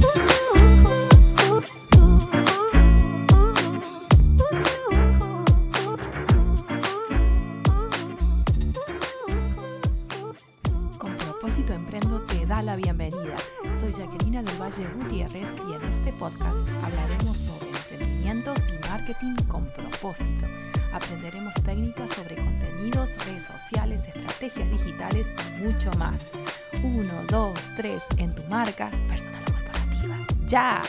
Con ¡Ya!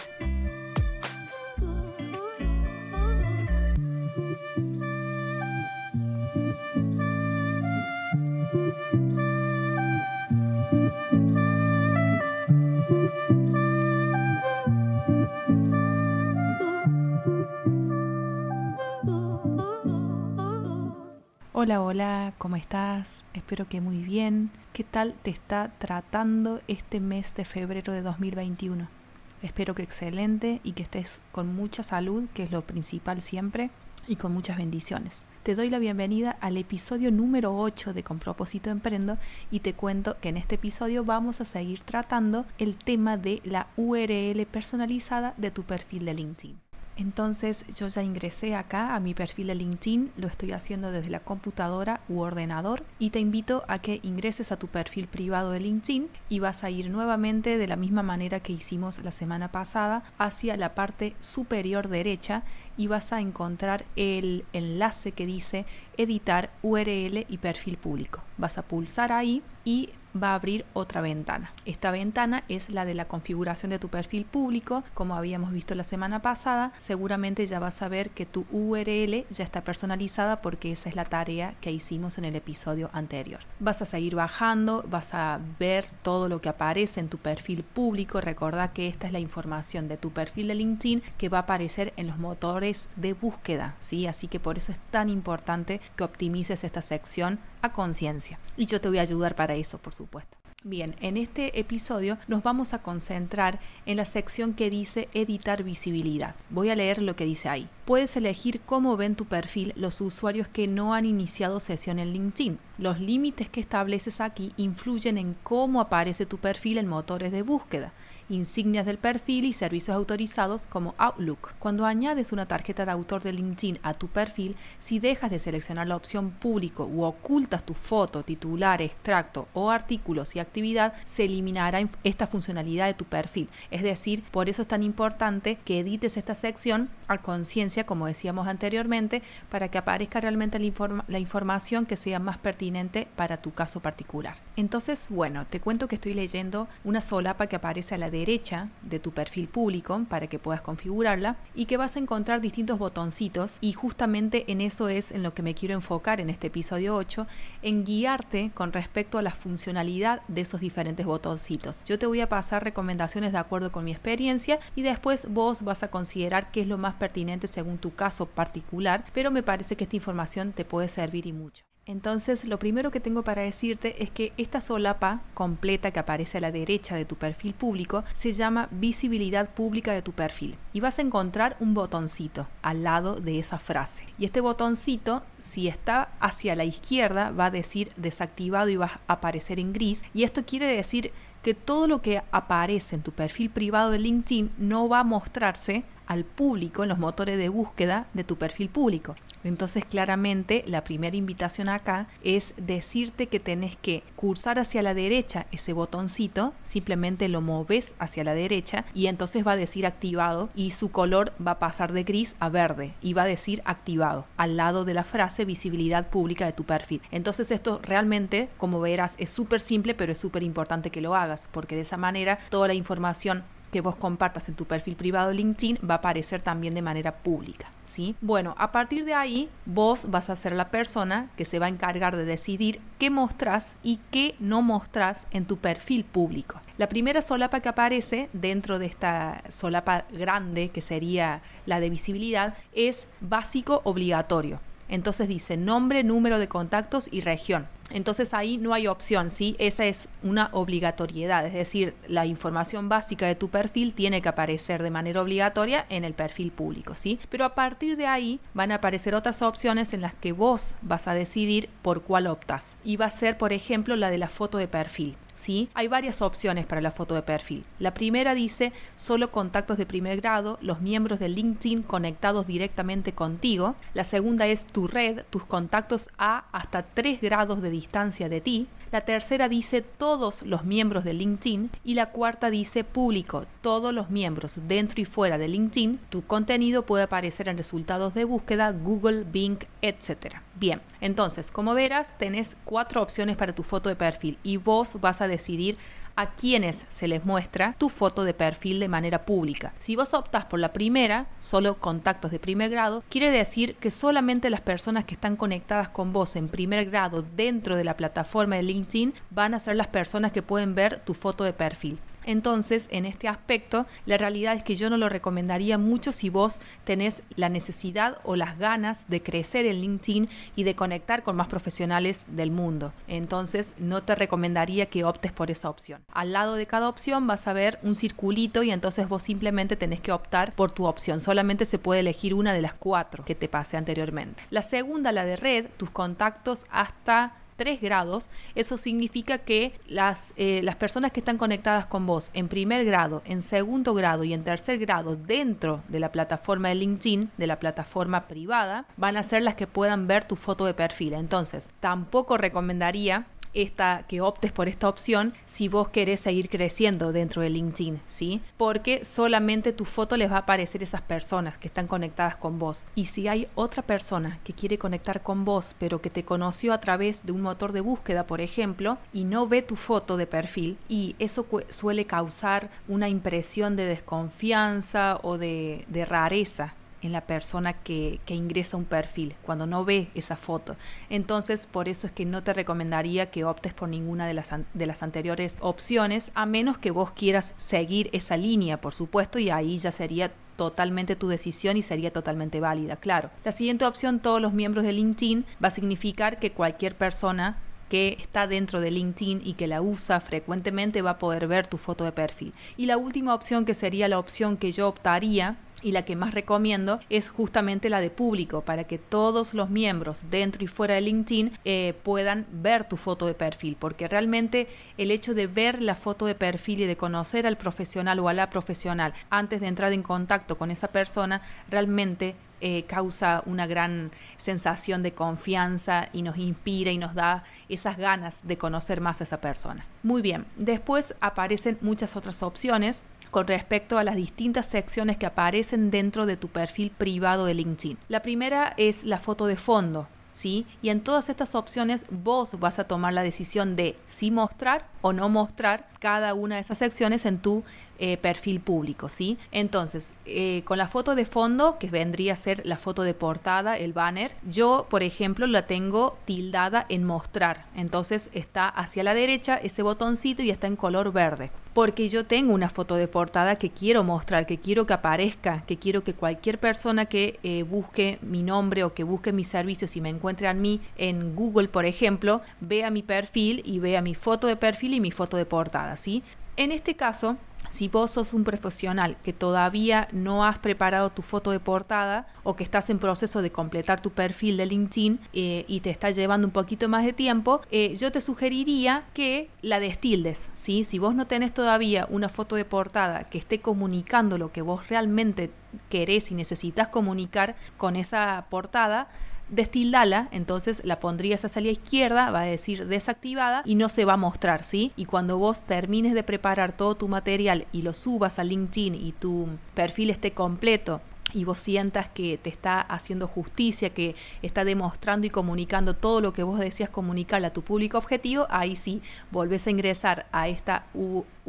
Hola, hola, ¿cómo estás? Espero que muy bien. ¿Qué tal te está tratando este mes de febrero de 2021? Espero que excelente y que estés con mucha salud, que es lo principal siempre, y con muchas bendiciones. Te doy la bienvenida al episodio número 8 de Con propósito Emprendo y te cuento que en este episodio vamos a seguir tratando el tema de la URL personalizada de tu perfil de LinkedIn. Entonces yo ya ingresé acá a mi perfil de LinkedIn, lo estoy haciendo desde la computadora u ordenador y te invito a que ingreses a tu perfil privado de LinkedIn y vas a ir nuevamente de la misma manera que hicimos la semana pasada hacia la parte superior derecha y vas a encontrar el enlace que dice editar URL y perfil público. Vas a pulsar ahí y va a abrir otra ventana. Esta ventana es la de la configuración de tu perfil público, como habíamos visto la semana pasada. Seguramente ya vas a ver que tu URL ya está personalizada porque esa es la tarea que hicimos en el episodio anterior. Vas a seguir bajando, vas a ver todo lo que aparece en tu perfil público. Recordá que esta es la información de tu perfil de LinkedIn que va a aparecer en los motores de búsqueda, ¿sí? Así que por eso es tan importante que optimices esta sección a conciencia. Y yo te voy a ayudar para eso, por supuesto. Bien, en este episodio nos vamos a concentrar en la sección que dice editar visibilidad. Voy a leer lo que dice ahí. Puedes elegir cómo ven tu perfil los usuarios que no han iniciado sesión en LinkedIn. Los límites que estableces aquí influyen en cómo aparece tu perfil en motores de búsqueda insignias del perfil y servicios autorizados como Outlook. Cuando añades una tarjeta de autor de LinkedIn a tu perfil, si dejas de seleccionar la opción público u ocultas tu foto, titular, extracto o artículos y actividad, se eliminará esta funcionalidad de tu perfil. Es decir, por eso es tan importante que edites esta sección a conciencia, como decíamos anteriormente, para que aparezca realmente la, la información que sea más pertinente para tu caso particular. Entonces, bueno, te cuento que estoy leyendo una solapa que aparece a la derecha de tu perfil público para que puedas configurarla y que vas a encontrar distintos botoncitos y justamente en eso es en lo que me quiero enfocar en este episodio 8, en guiarte con respecto a la funcionalidad de esos diferentes botoncitos. Yo te voy a pasar recomendaciones de acuerdo con mi experiencia y después vos vas a considerar qué es lo más pertinente según tu caso particular, pero me parece que esta información te puede servir y mucho. Entonces, lo primero que tengo para decirte es que esta solapa completa que aparece a la derecha de tu perfil público se llama visibilidad pública de tu perfil y vas a encontrar un botoncito al lado de esa frase. Y este botoncito, si está hacia la izquierda, va a decir desactivado y va a aparecer en gris y esto quiere decir que todo lo que aparece en tu perfil privado de LinkedIn no va a mostrarse al público en los motores de búsqueda de tu perfil público. Entonces claramente la primera invitación acá es decirte que tenés que cursar hacia la derecha ese botoncito, simplemente lo moves hacia la derecha y entonces va a decir activado y su color va a pasar de gris a verde y va a decir activado al lado de la frase visibilidad pública de tu perfil. Entonces esto realmente, como verás, es súper simple pero es súper importante que lo hagas porque de esa manera toda la información que vos compartas en tu perfil privado LinkedIn va a aparecer también de manera pública, ¿sí? Bueno, a partir de ahí vos vas a ser la persona que se va a encargar de decidir qué mostrás y qué no mostrás en tu perfil público. La primera solapa que aparece dentro de esta solapa grande, que sería la de visibilidad, es básico obligatorio. Entonces dice nombre, número de contactos y región. Entonces ahí no hay opción, ¿sí? Esa es una obligatoriedad, es decir, la información básica de tu perfil tiene que aparecer de manera obligatoria en el perfil público, ¿sí? Pero a partir de ahí van a aparecer otras opciones en las que vos vas a decidir por cuál optas. Y va a ser, por ejemplo, la de la foto de perfil. ¿Sí? Hay varias opciones para la foto de perfil. La primera dice solo contactos de primer grado, los miembros de LinkedIn conectados directamente contigo. La segunda es tu red, tus contactos a hasta 3 grados de distancia de ti. La tercera dice todos los miembros de LinkedIn y la cuarta dice público, todos los miembros dentro y fuera de LinkedIn. Tu contenido puede aparecer en resultados de búsqueda, Google, Bing, etc. Bien, entonces, como verás, tenés cuatro opciones para tu foto de perfil y vos vas a decidir a quienes se les muestra tu foto de perfil de manera pública. Si vos optas por la primera, solo contactos de primer grado, quiere decir que solamente las personas que están conectadas con vos en primer grado dentro de la plataforma de LinkedIn van a ser las personas que pueden ver tu foto de perfil. Entonces, en este aspecto, la realidad es que yo no lo recomendaría mucho si vos tenés la necesidad o las ganas de crecer en LinkedIn y de conectar con más profesionales del mundo. Entonces, no te recomendaría que optes por esa opción. Al lado de cada opción vas a ver un circulito y entonces vos simplemente tenés que optar por tu opción. Solamente se puede elegir una de las cuatro que te pasé anteriormente. La segunda, la de red, tus contactos hasta 3 grados, eso significa que las, eh, las personas que están conectadas con vos en primer grado, en segundo grado y en tercer grado dentro de la plataforma de LinkedIn, de la plataforma privada, van a ser las que puedan ver tu foto de perfil. Entonces, tampoco recomendaría esta, que optes por esta opción si vos querés seguir creciendo dentro de LinkedIn, ¿sí? Porque solamente tu foto les va a aparecer esas personas que están conectadas con vos. Y si hay otra persona que quiere conectar con vos, pero que te conoció a través de un motor de búsqueda, por ejemplo, y no ve tu foto de perfil, y eso suele causar una impresión de desconfianza o de, de rareza en la persona que, ingresa un perfil, cuando no ve esa foto. Entonces, por eso es que no te recomendaría que optes por ninguna de las, de las anteriores opciones, a menos que vos quieras seguir esa línea, por supuesto, y ahí ya sería totalmente tu decisión y sería totalmente válida, claro. La siguiente opción, todos los miembros de LinkedIn, va a significar que cualquier persona que está dentro de LinkedIn y que la usa frecuentemente va a poder ver tu foto de perfil. Y la última opción que sería la opción que yo optaría y la que más recomiendo es justamente la de público, para que todos los miembros dentro y fuera de LinkedIn eh, puedan ver tu foto de perfil, porque realmente el hecho de ver la foto de perfil y de conocer al profesional o a la profesional antes de entrar en contacto con esa persona, realmente eh, causa una gran sensación de confianza y nos inspira y nos da esas ganas de conocer más a esa persona. Muy bien, después aparecen muchas otras opciones con respecto a las distintas secciones que aparecen dentro de tu perfil privado de LinkedIn. La primera es la foto de fondo. ¿Sí? Y en todas estas opciones vos vas a tomar la decisión de si mostrar o no mostrar cada una de esas secciones en tu eh, perfil público, ¿sí? Entonces, eh, con la foto de fondo, que vendría a ser la foto de portada, el banner, yo, por ejemplo, la tengo tildada en mostrar. Entonces está hacia la derecha ese botoncito y está en color verde. Porque yo tengo una foto de portada que quiero mostrar, que quiero que aparezca, que quiero que cualquier persona que eh, busque mi nombre o que busque mis servicios y me encuentre a mí en Google, por ejemplo, vea mi perfil y vea mi foto de perfil y mi foto de portada, ¿sí? En este caso, si vos sos un profesional que todavía no has preparado tu foto de portada o que estás en proceso de completar tu perfil de LinkedIn eh, y te está llevando un poquito más de tiempo, eh, yo te sugeriría que la destildes. ¿sí? Si vos no tenés todavía una foto de portada que esté comunicando lo que vos realmente querés y necesitas comunicar con esa portada, destildala, entonces la pondrías hacia la izquierda, va a decir desactivada y no se va a mostrar, ¿sí? Y cuando vos termines de preparar todo tu material y lo subas a LinkedIn y tu perfil esté completo y vos sientas que te está haciendo justicia, que está demostrando y comunicando todo lo que vos decías comunicarle a tu público objetivo, ahí sí volvés a ingresar a esta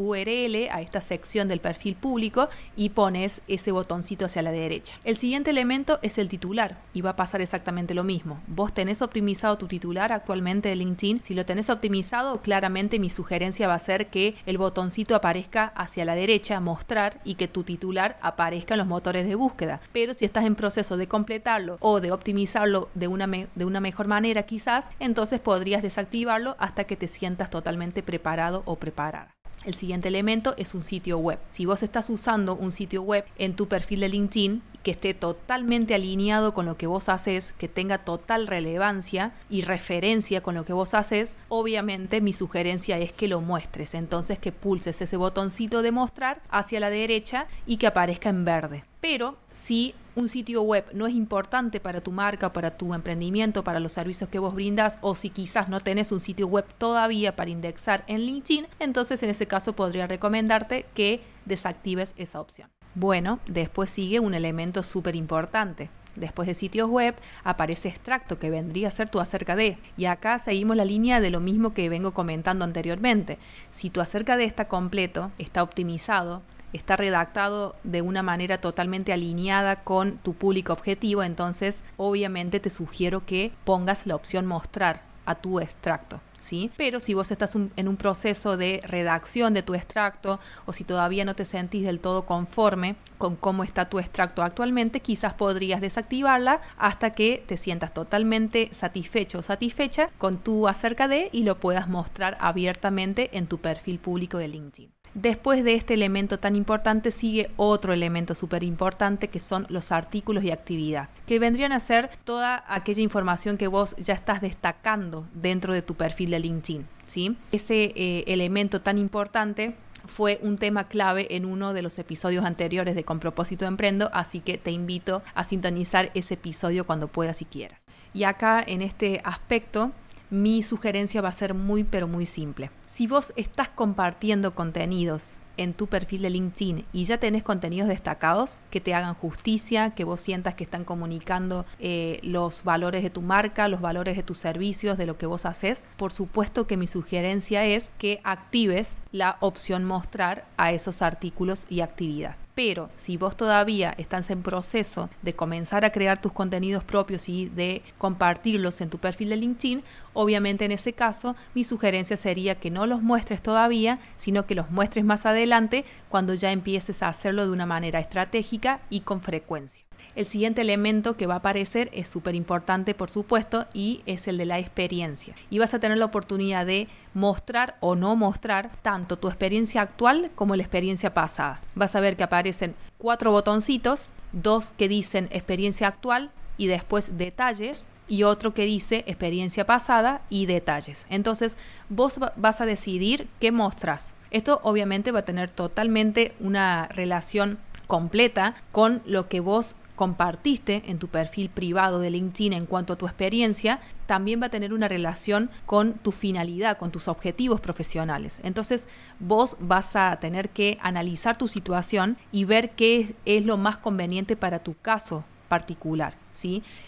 URL, a esta sección del perfil público y pones ese botoncito hacia la derecha. El siguiente elemento es el titular y va a pasar exactamente lo mismo. Vos tenés optimizado tu titular actualmente de LinkedIn. Si lo tenés optimizado, claramente mi sugerencia va a ser que el botoncito aparezca hacia la derecha, mostrar y que tu titular aparezca en los motores de búsqueda. Pero si estás en proceso de completarlo o de optimizarlo de una, de una mejor manera quizás, entonces podrías desactivarlo hasta que te sientas totalmente preparado o preparada. El siguiente elemento es un sitio web. Si vos estás usando un sitio web en tu perfil de LinkedIn que esté totalmente alineado con lo que vos haces, que tenga total relevancia y referencia con lo que vos haces, obviamente mi sugerencia es que lo muestres. Entonces que pulses ese botoncito de mostrar hacia la derecha y que aparezca en verde. Pero si un sitio web no es importante para tu marca, para tu emprendimiento, para los servicios que vos brindas, o si quizás no tenés un sitio web todavía para indexar en LinkedIn, entonces en ese caso podría recomendarte que desactives esa opción. Bueno, después sigue un elemento súper importante. Después de sitios web aparece extracto que vendría a ser tu acerca de. Y acá seguimos la línea de lo mismo que vengo comentando anteriormente. Si tu acerca de está completo, está optimizado, está redactado de una manera totalmente alineada con tu público objetivo, entonces obviamente te sugiero que pongas la opción mostrar a tu extracto. ¿Sí? Pero si vos estás en un proceso de redacción de tu extracto o si todavía no te sentís del todo conforme con cómo está tu extracto actualmente, quizás podrías desactivarla hasta que te sientas totalmente satisfecho o satisfecha con tu acerca de y lo puedas mostrar abiertamente en tu perfil público de LinkedIn. Después de este elemento tan importante sigue otro elemento súper importante que son los artículos y actividad, que vendrían a ser toda aquella información que vos ya estás destacando dentro de tu perfil de LinkedIn. ¿sí? Ese eh, elemento tan importante fue un tema clave en uno de los episodios anteriores de Con propósito emprendo, así que te invito a sintonizar ese episodio cuando puedas y quieras. Y acá en este aspecto mi sugerencia va a ser muy pero muy simple. Si vos estás compartiendo contenidos en tu perfil de LinkedIn y ya tenés contenidos destacados que te hagan justicia, que vos sientas que están comunicando eh, los valores de tu marca, los valores de tus servicios, de lo que vos haces, por supuesto que mi sugerencia es que actives la opción mostrar a esos artículos y actividad. Pero si vos todavía estás en proceso de comenzar a crear tus contenidos propios y de compartirlos en tu perfil de LinkedIn, obviamente en ese caso mi sugerencia sería que no los muestres todavía, sino que los muestres más adelante cuando ya empieces a hacerlo de una manera estratégica y con frecuencia. El siguiente elemento que va a aparecer es súper importante, por supuesto, y es el de la experiencia. Y vas a tener la oportunidad de mostrar o no mostrar tanto tu experiencia actual como la experiencia pasada. Vas a ver que aparecen cuatro botoncitos, dos que dicen experiencia actual y después detalles y otro que dice experiencia pasada y detalles. Entonces vos vas a decidir qué mostras. Esto obviamente va a tener totalmente una relación completa con lo que vos compartiste en tu perfil privado de LinkedIn en cuanto a tu experiencia, también va a tener una relación con tu finalidad, con tus objetivos profesionales. Entonces vos vas a tener que analizar tu situación y ver qué es lo más conveniente para tu caso particular.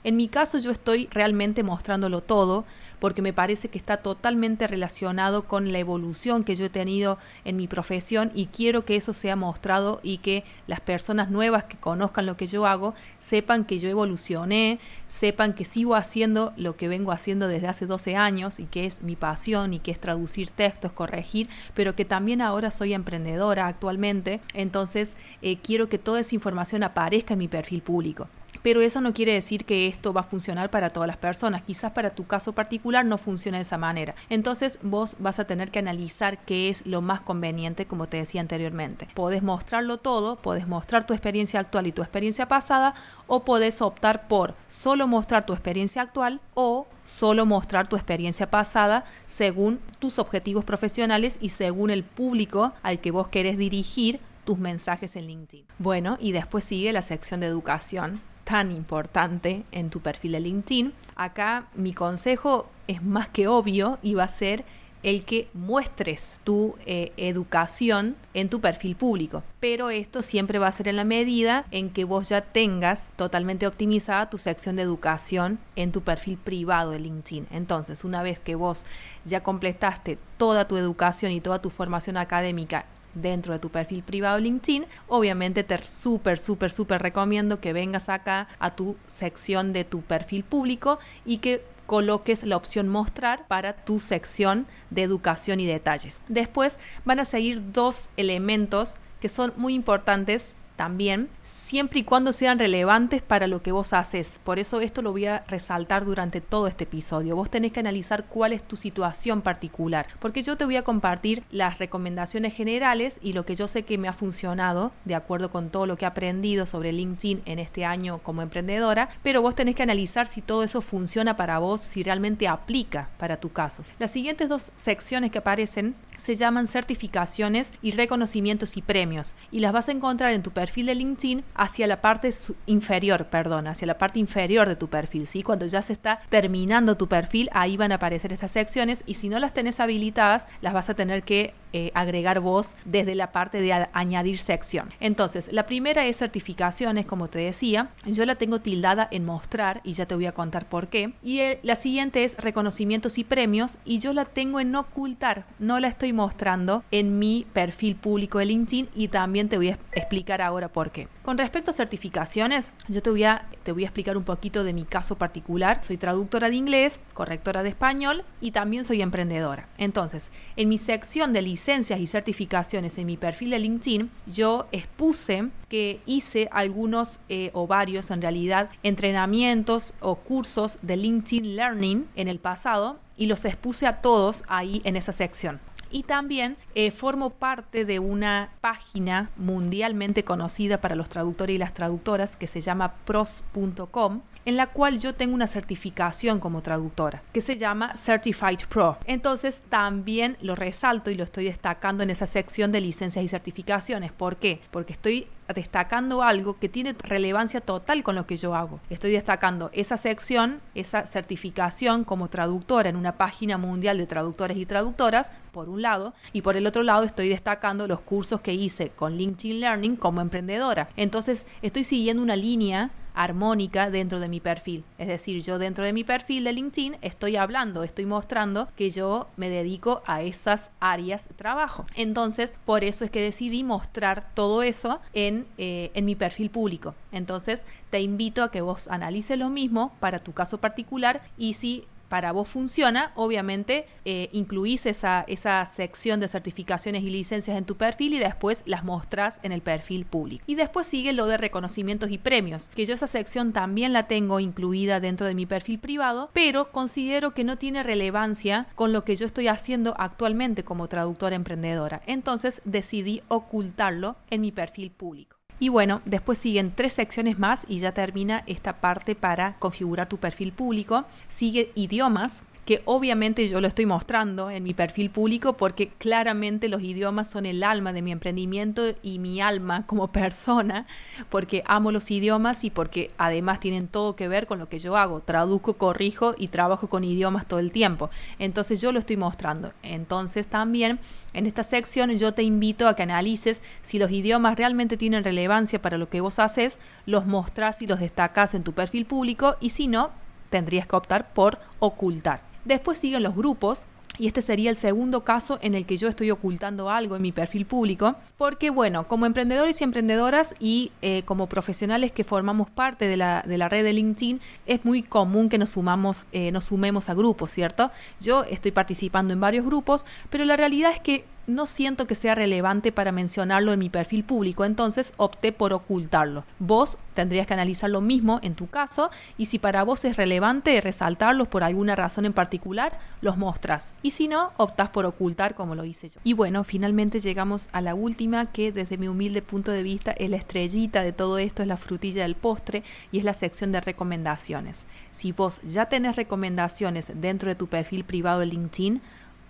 En mi caso yo estoy realmente mostrándolo todo porque me parece que está totalmente relacionado con la evolución que yo he tenido en mi profesión y quiero que eso sea mostrado y que las personas nuevas que conozcan lo que yo hago sepan que yo evolucioné, sepan que sigo haciendo lo que vengo haciendo desde hace 12 años y que es mi pasión y que es traducir textos, corregir, pero que también ahora soy emprendedora actualmente, entonces eh, quiero que toda esa información aparezca en mi perfil público. Pero eso no quiere decir que esto va a funcionar para todas las personas. Quizás para tu caso particular no funcione de esa manera. Entonces vos vas a tener que analizar qué es lo más conveniente, como te decía anteriormente. Podés mostrarlo todo, podés mostrar tu experiencia actual y tu experiencia pasada, o podés optar por solo mostrar tu experiencia actual o solo mostrar tu experiencia pasada según tus objetivos profesionales y según el público al que vos querés dirigir tus mensajes en LinkedIn. Bueno, y después sigue la sección de educación, tan importante en tu perfil de LinkedIn. Acá mi consejo es más que obvio y va a ser el que muestres tu eh, educación en tu perfil público. Pero esto siempre va a ser en la medida en que vos ya tengas totalmente optimizada tu sección de educación en tu perfil privado de LinkedIn. Entonces, una vez que vos ya completaste toda tu educación y toda tu formación académica dentro de tu perfil privado LinkedIn, obviamente te súper, súper, súper recomiendo que vengas acá a tu sección de tu perfil público y que coloques la opción mostrar para tu sección de educación y detalles. Después van a seguir dos elementos que son muy importantes también, siempre y cuando sean relevantes para lo que vos haces. Por eso esto lo voy a resaltar durante todo este episodio. Vos tenés que analizar cuál es tu situación particular, porque yo te voy a compartir las recomendaciones generales y lo que yo sé que me ha funcionado de acuerdo con todo lo que he aprendido sobre LinkedIn en este año como emprendedora, pero vos tenés que analizar si todo eso funciona para vos, si realmente aplica para tu caso. Las siguientes dos secciones que aparecen se llaman certificaciones y reconocimientos y premios y las vas a encontrar en tu perfil de LinkedIn hacia la parte inferior, perdón, hacia la parte inferior de tu perfil, ¿sí? Cuando ya se está terminando tu perfil, ahí van a aparecer estas secciones y si no las tenés habilitadas, las vas a tener que eh, agregar vos desde la parte de añadir sección. Entonces, la primera es certificaciones, como te decía, yo la tengo tildada en mostrar y ya te voy a contar por qué. Y la siguiente es reconocimientos y premios y yo la tengo en ocultar, no la estoy mostrando en mi perfil público de LinkedIn y también te voy a explicar ahora por qué. Con respecto a certificaciones, yo te voy a, te voy a explicar un poquito de mi caso particular. Soy traductora de inglés, correctora de español y también soy emprendedora. Entonces, en mi sección de licencias y certificaciones en mi perfil de LinkedIn, yo expuse que hice algunos eh, o varios en realidad entrenamientos o cursos de LinkedIn Learning en el pasado y los expuse a todos ahí en esa sección. Y también eh, formo parte de una página mundialmente conocida para los traductores y las traductoras que se llama pros.com en la cual yo tengo una certificación como traductora, que se llama Certified Pro. Entonces también lo resalto y lo estoy destacando en esa sección de licencias y certificaciones. ¿Por qué? Porque estoy destacando algo que tiene relevancia total con lo que yo hago. Estoy destacando esa sección, esa certificación como traductora en una página mundial de traductores y traductoras, por un lado, y por el otro lado estoy destacando los cursos que hice con LinkedIn Learning como emprendedora. Entonces estoy siguiendo una línea armónica dentro de mi perfil. Es decir, yo dentro de mi perfil de LinkedIn estoy hablando, estoy mostrando que yo me dedico a esas áreas de trabajo. Entonces, por eso es que decidí mostrar todo eso en, eh, en mi perfil público. Entonces, te invito a que vos analices lo mismo para tu caso particular y si para vos funciona, obviamente eh, incluís esa, esa sección de certificaciones y licencias en tu perfil y después las mostrás en el perfil público. Y después sigue lo de reconocimientos y premios, que yo esa sección también la tengo incluida dentro de mi perfil privado, pero considero que no tiene relevancia con lo que yo estoy haciendo actualmente como traductora emprendedora. Entonces decidí ocultarlo en mi perfil público. Y bueno, después siguen tres secciones más y ya termina esta parte para configurar tu perfil público. Sigue idiomas, que obviamente yo lo estoy mostrando en mi perfil público porque claramente los idiomas son el alma de mi emprendimiento y mi alma como persona, porque amo los idiomas y porque además tienen todo que ver con lo que yo hago. Traduzco, corrijo y trabajo con idiomas todo el tiempo. Entonces yo lo estoy mostrando. Entonces también en esta sección yo te invito a que analices si los idiomas realmente tienen relevancia para lo que vos haces, los mostrás y los destacás en tu perfil público y si no, tendrías que optar por ocultar. Después siguen los grupos, y este sería el segundo caso en el que yo estoy ocultando algo en mi perfil público, porque bueno, como emprendedores y emprendedoras y eh, como profesionales que formamos parte de la, de la, red de LinkedIn, es muy común que nos, sumamos, eh, nos sumemos a grupos, ¿cierto? Yo estoy participando en varios grupos, pero la realidad es que no siento que sea relevante para mencionarlo en mi perfil público, entonces opté por ocultarlo. Vos tendrías que analizar lo mismo en tu caso y si para vos es relevante resaltarlos por alguna razón en particular, los mostrás. Y si no, optás por ocultar como lo hice yo. Y bueno, finalmente llegamos a la última que desde mi humilde punto de vista es la estrellita de todo esto, es la frutilla del postre y es la sección de recomendaciones. Si vos ya tenés recomendaciones dentro de tu perfil privado de LinkedIn,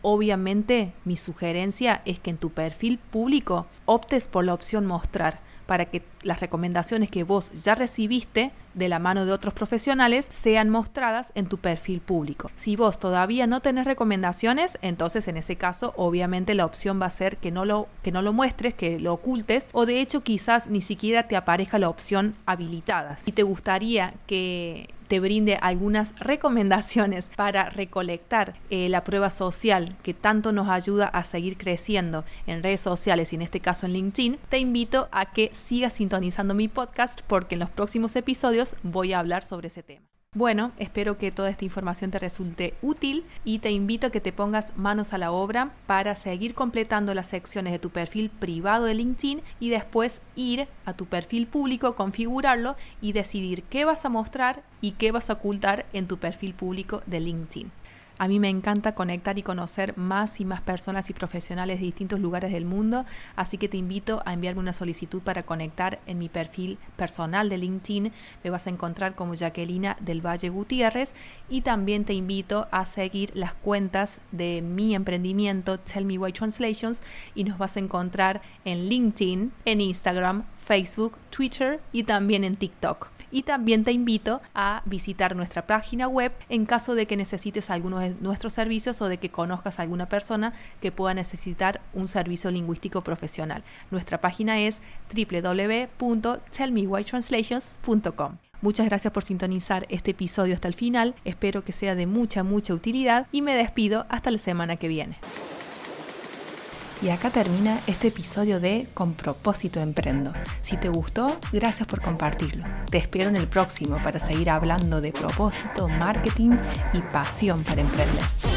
Obviamente mi sugerencia es que en tu perfil público optes por la opción mostrar para que las recomendaciones que vos ya recibiste de la mano de otros profesionales sean mostradas en tu perfil público. Si vos todavía no tenés recomendaciones, entonces en ese caso obviamente la opción va a ser que no lo, que no lo muestres, que lo ocultes o de hecho quizás ni siquiera te aparezca la opción habilitada. Si te gustaría que te brinde algunas recomendaciones para recolectar eh, la prueba social que tanto nos ayuda a seguir creciendo en redes sociales y en este caso en LinkedIn, te invito a que sigas sintonizando mi podcast porque en los próximos episodios voy a hablar sobre ese tema. Bueno, espero que toda esta información te resulte útil y te invito a que te pongas manos a la obra para seguir completando las secciones de tu perfil privado de LinkedIn y después ir a tu perfil público, configurarlo y decidir qué vas a mostrar y qué vas a ocultar en tu perfil público de LinkedIn. A mí me encanta conectar y conocer más y más personas y profesionales de distintos lugares del mundo, así que te invito a enviarme una solicitud para conectar en mi perfil personal de LinkedIn. Me vas a encontrar como Jacquelina del Valle Gutiérrez y también te invito a seguir las cuentas de mi emprendimiento Tell Me Why Translations y nos vas a encontrar en LinkedIn, en Instagram, Facebook, Twitter y también en TikTok y también te invito a visitar nuestra página web en caso de que necesites alguno de nuestros servicios o de que conozcas a alguna persona que pueda necesitar un servicio lingüístico profesional. Nuestra página es www.tellmewhytranslations.com. Muchas gracias por sintonizar este episodio hasta el final. Espero que sea de mucha, mucha utilidad y me despido hasta la semana que viene. Y acá termina este episodio de Con propósito emprendo. Si te gustó, gracias por compartirlo. Te espero en el próximo para seguir hablando de propósito, marketing y pasión para emprender.